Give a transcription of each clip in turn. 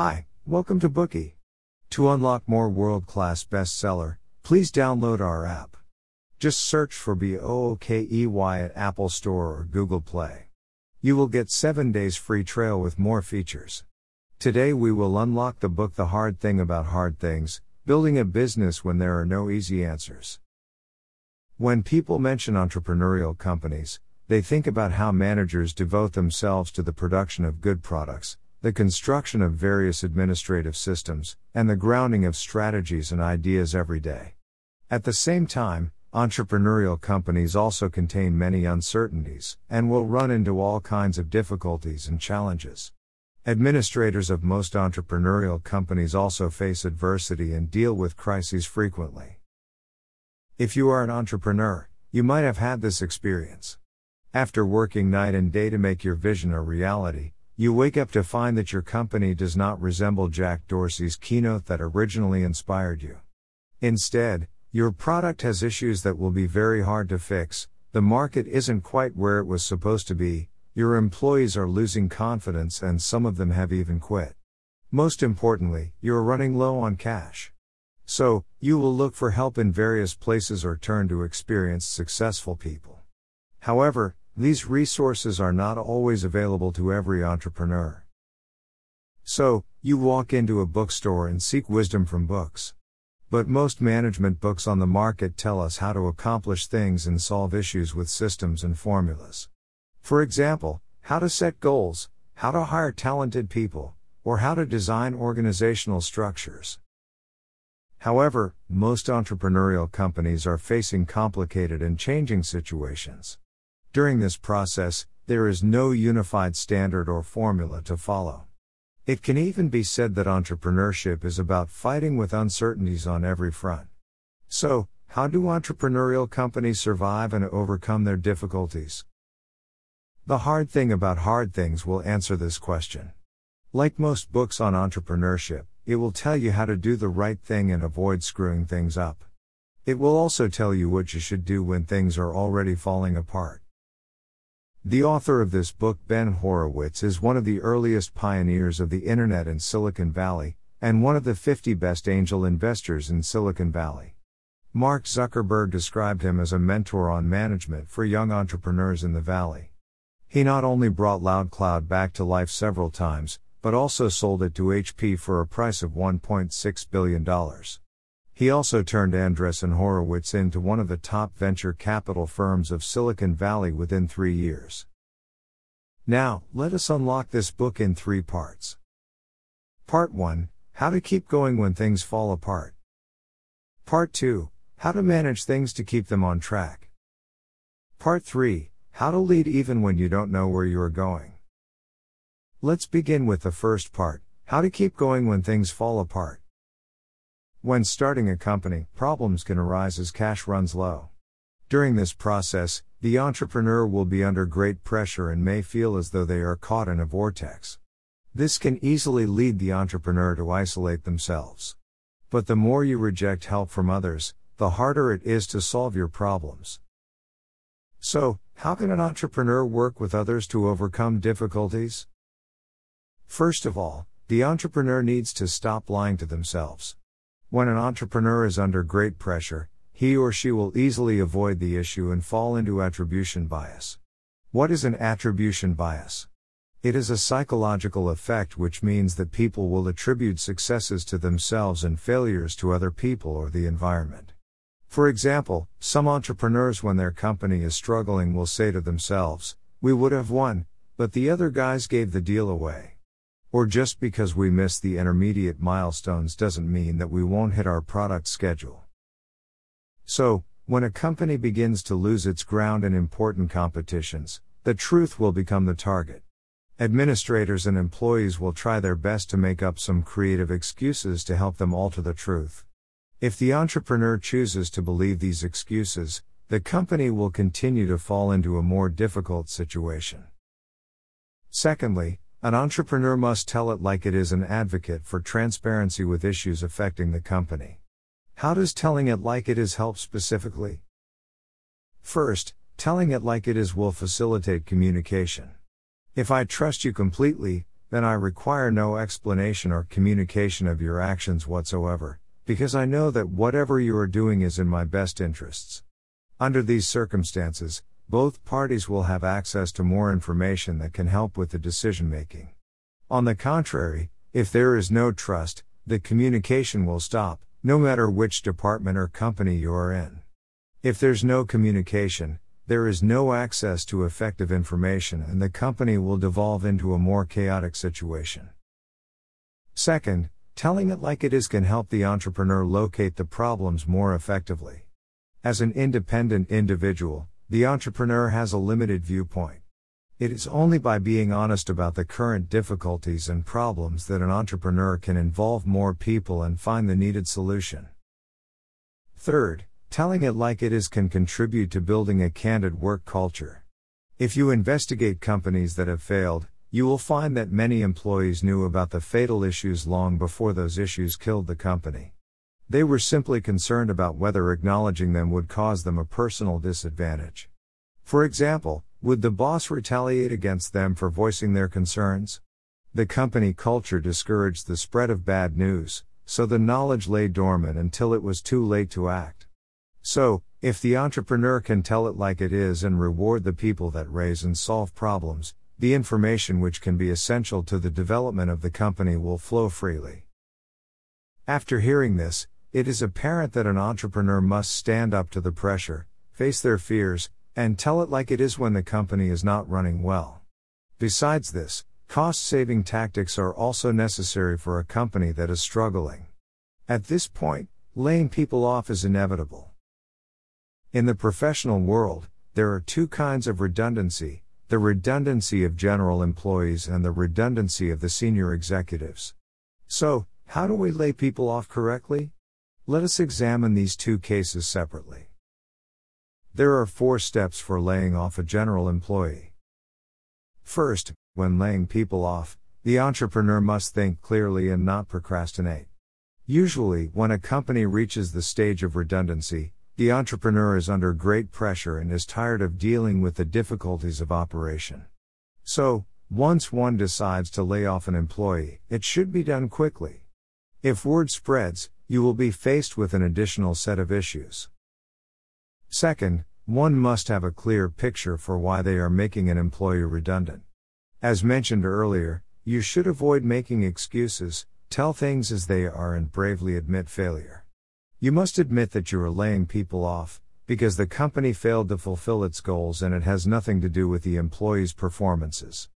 Hi, welcome to Bookey. To unlock more world class bestseller, please download our app. Just search for B O O K E Y at Apple Store or Google Play. You will get 7 days free trial with more features. Today we will unlock the book The Hard Thing About Hard Things Building a Business When There Are No Easy Answers. When people mention entrepreneurial companies, they think about how managers devote themselves to the production of good products, the construction of various administrative systems, and the grounding of strategies and ideas every day. At the same time, entrepreneurial companies also contain many uncertainties and will run into all kinds of difficulties and challenges. Administrators of most entrepreneurial companies also face adversity and deal with crises frequently. If you are an entrepreneur, you might have had this experience. After working night and day to make your vision a reality, you wake up to find that your company does not resemble Jack Dorsey's keynote that originally inspired you. Instead, your product has issues that will be very hard to fix, the market isn't quite where it was supposed to be, your employees are losing confidence and some of them have even quit. Most importantly, you're running low on cash. So, you will look for help in various places or turn to experienced successful people. However, these resources are not always available to every entrepreneur. So, you walk into a bookstore and seek wisdom from books. But most management books on the market tell us how to accomplish things and solve issues with systems and formulas. For example, how to set goals, how to hire talented people, or how to design organizational structures. However, most entrepreneurial companies are facing complicated and changing situations. During this process, there is no unified standard or formula to follow. It can even be said that entrepreneurship is about fighting with uncertainties on every front. So, how do entrepreneurial companies survive and overcome their difficulties? The hard thing about hard things will answer this question. Like most books on entrepreneurship, it will tell you how to do the right thing and avoid screwing things up. It will also tell you what you should do when things are already falling apart. The author of this book, Ben Horowitz, is one of the earliest pioneers of the internet in Silicon Valley, and one of the 50 best angel investors in Silicon Valley. Mark Zuckerberg described him as a mentor on management for young entrepreneurs in the Valley. He not only brought LoudCloud back to life several times, but also sold it to HP for a price of $1.6 billion. He also turned Andreessen Horowitz into one of the top venture capital firms of Silicon Valley within three years. Now, let us unlock this book in three parts. Part 1 How to Keep Going When Things Fall Apart. Part 2 How to Manage Things to Keep Them on Track. Part 3 how to lead even when you don't know where you are going. Let's begin with the first part how to keep going when things fall apart. When starting a company, problems can arise as cash runs low. During this process, the entrepreneur will be under great pressure and may feel as though they are caught in a vortex. This can easily lead the entrepreneur to isolate themselves. But the more you reject help from others, the harder it is to solve your problems. So, how can an entrepreneur work with others to overcome difficulties? First of all, the entrepreneur needs to stop lying to themselves. When an entrepreneur is under great pressure, he or she will easily avoid the issue and fall into attribution bias. What is an attribution bias? It is a psychological effect which means that people will attribute successes to themselves and failures to other people or the environment. For example, some entrepreneurs, when their company is struggling, will say to themselves, We would have won, but the other guys gave the deal away. Or just because we miss the intermediate milestones doesn't mean that we won't hit our product schedule. So, when a company begins to lose its ground in important competitions, the truth will become the target. Administrators and employees will try their best to make up some creative excuses to help them alter the truth. If the entrepreneur chooses to believe these excuses, the company will continue to fall into a more difficult situation. Secondly, an entrepreneur must tell it like it is an advocate for transparency with issues affecting the company. How does telling it like it is help specifically? First, telling it like it is will facilitate communication. If I trust you completely, then I require no explanation or communication of your actions whatsoever, because I know that whatever you are doing is in my best interests. Under these circumstances, both parties will have access to more information that can help with the decision making. On the contrary, if there is no trust, the communication will stop, no matter which department or company you are in. If there's no communication, there is no access to effective information and the company will devolve into a more chaotic situation. Second, telling it like it is can help the entrepreneur locate the problems more effectively. As an independent individual, the entrepreneur has a limited viewpoint. It is only by being honest about the current difficulties and problems that an entrepreneur can involve more people and find the needed solution. Third, telling it like it is can contribute to building a candid work culture. If you investigate companies that have failed, you will find that many employees knew about the fatal issues long before those issues killed the company. They were simply concerned about whether acknowledging them would cause them a personal disadvantage. For example, would the boss retaliate against them for voicing their concerns? The company culture discouraged the spread of bad news, so the knowledge lay dormant until it was too late to act. So, if the entrepreneur can tell it like it is and reward the people that raise and solve problems, the information which can be essential to the development of the company will flow freely. After hearing this, it is apparent that an entrepreneur must stand up to the pressure, face their fears, and tell it like it is when the company is not running well. Besides this, cost saving tactics are also necessary for a company that is struggling. At this point, laying people off is inevitable. In the professional world, there are two kinds of redundancy the redundancy of general employees and the redundancy of the senior executives. So, how do we lay people off correctly? Let us examine these two cases separately. There are four steps for laying off a general employee. First, when laying people off, the entrepreneur must think clearly and not procrastinate. Usually, when a company reaches the stage of redundancy, the entrepreneur is under great pressure and is tired of dealing with the difficulties of operation. So, once one decides to lay off an employee, it should be done quickly. If word spreads, you will be faced with an additional set of issues. Second, one must have a clear picture for why they are making an employee redundant. As mentioned earlier, you should avoid making excuses, tell things as they are, and bravely admit failure. You must admit that you are laying people off, because the company failed to fulfill its goals and it has nothing to do with the employees' performances.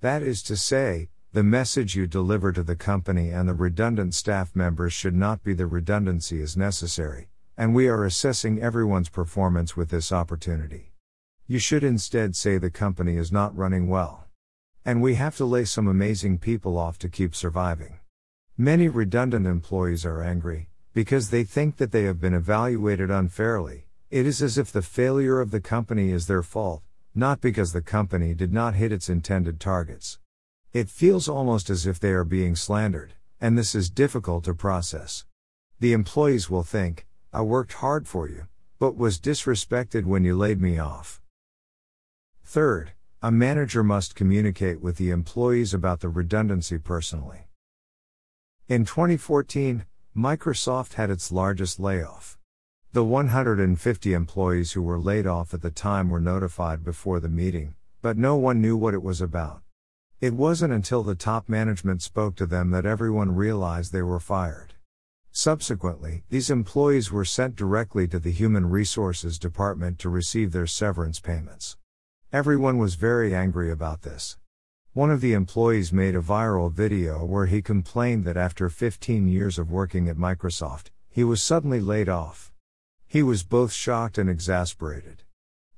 That is to say, the message you deliver to the company and the redundant staff members should not be the redundancy is necessary, and we are assessing everyone's performance with this opportunity. You should instead say the company is not running well. And we have to lay some amazing people off to keep surviving. Many redundant employees are angry, because they think that they have been evaluated unfairly. It is as if the failure of the company is their fault, not because the company did not hit its intended targets. It feels almost as if they are being slandered, and this is difficult to process. The employees will think, I worked hard for you, but was disrespected when you laid me off. Third, a manager must communicate with the employees about the redundancy personally. In 2014, Microsoft had its largest layoff. The 150 employees who were laid off at the time were notified before the meeting, but no one knew what it was about. It wasn't until the top management spoke to them that everyone realized they were fired. Subsequently, these employees were sent directly to the Human Resources Department to receive their severance payments. Everyone was very angry about this. One of the employees made a viral video where he complained that after 15 years of working at Microsoft, he was suddenly laid off. He was both shocked and exasperated.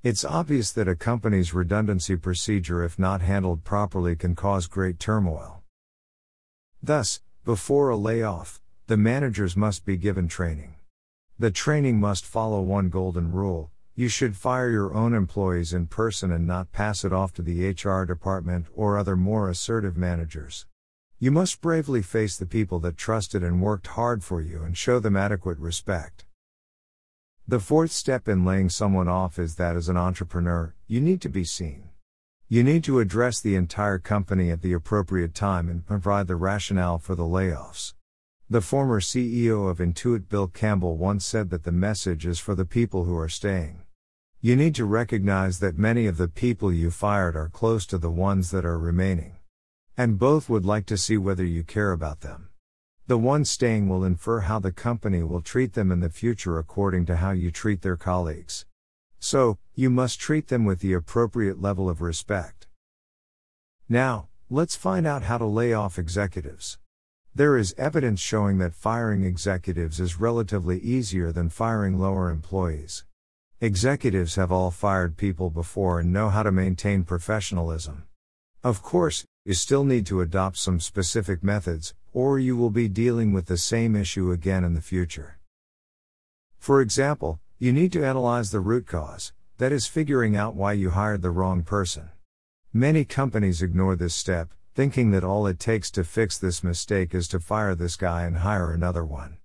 It's obvious that a company's redundancy procedure, if not handled properly, can cause great turmoil. Thus, before a layoff, the managers must be given training. The training must follow one golden rule you should fire your own employees in person and not pass it off to the HR department or other more assertive managers. You must bravely face the people that trusted and worked hard for you and show them adequate respect. The fourth step in laying someone off is that as an entrepreneur, you need to be seen. You need to address the entire company at the appropriate time and provide the rationale for the layoffs. The former CEO of Intuit, Bill Campbell, once said that the message is for the people who are staying. You need to recognize that many of the people you fired are close to the ones that are remaining. And both would like to see whether you care about them. The ones staying will infer how the company will treat them in the future according to how you treat their colleagues. So, you must treat them with the appropriate level of respect. Now, let's find out how to lay off executives. There is evidence showing that firing executives is relatively easier than firing lower employees. Executives have all fired people before and know how to maintain professionalism. Of course, you still need to adopt some specific methods, or you will be dealing with the same issue again in the future. For example, you need to analyze the root cause, that is, figuring out why you hired the wrong person. Many companies ignore this step, thinking that all it takes to fix this mistake is to fire this guy and hire another one.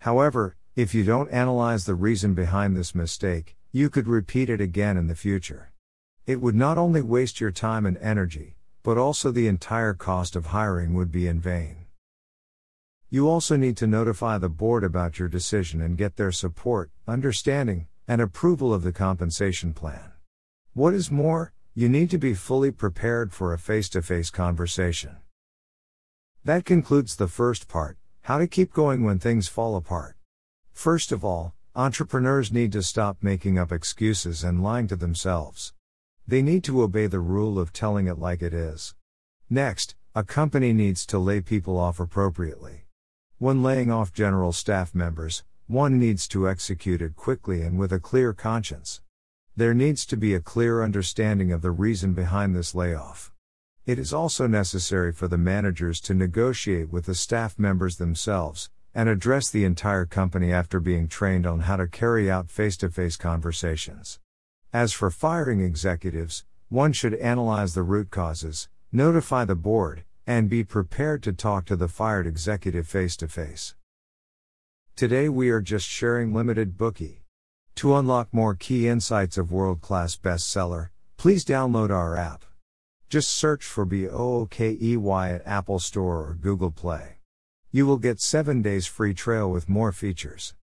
However, if you don't analyze the reason behind this mistake, you could repeat it again in the future. It would not only waste your time and energy, but also the entire cost of hiring would be in vain. You also need to notify the board about your decision and get their support, understanding, and approval of the compensation plan. What is more, you need to be fully prepared for a face to face conversation. That concludes the first part how to keep going when things fall apart. First of all, entrepreneurs need to stop making up excuses and lying to themselves. They need to obey the rule of telling it like it is. Next, a company needs to lay people off appropriately. When laying off general staff members, one needs to execute it quickly and with a clear conscience. There needs to be a clear understanding of the reason behind this layoff. It is also necessary for the managers to negotiate with the staff members themselves and address the entire company after being trained on how to carry out face to face conversations. As for firing executives, one should analyze the root causes, notify the board, and be prepared to talk to the fired executive face to face. Today we are just sharing limited Bookey. To unlock more key insights of world class bestseller, please download our app. Just search for BOOKEY at Apple Store or Google Play. You will get 7 days free trial with more features.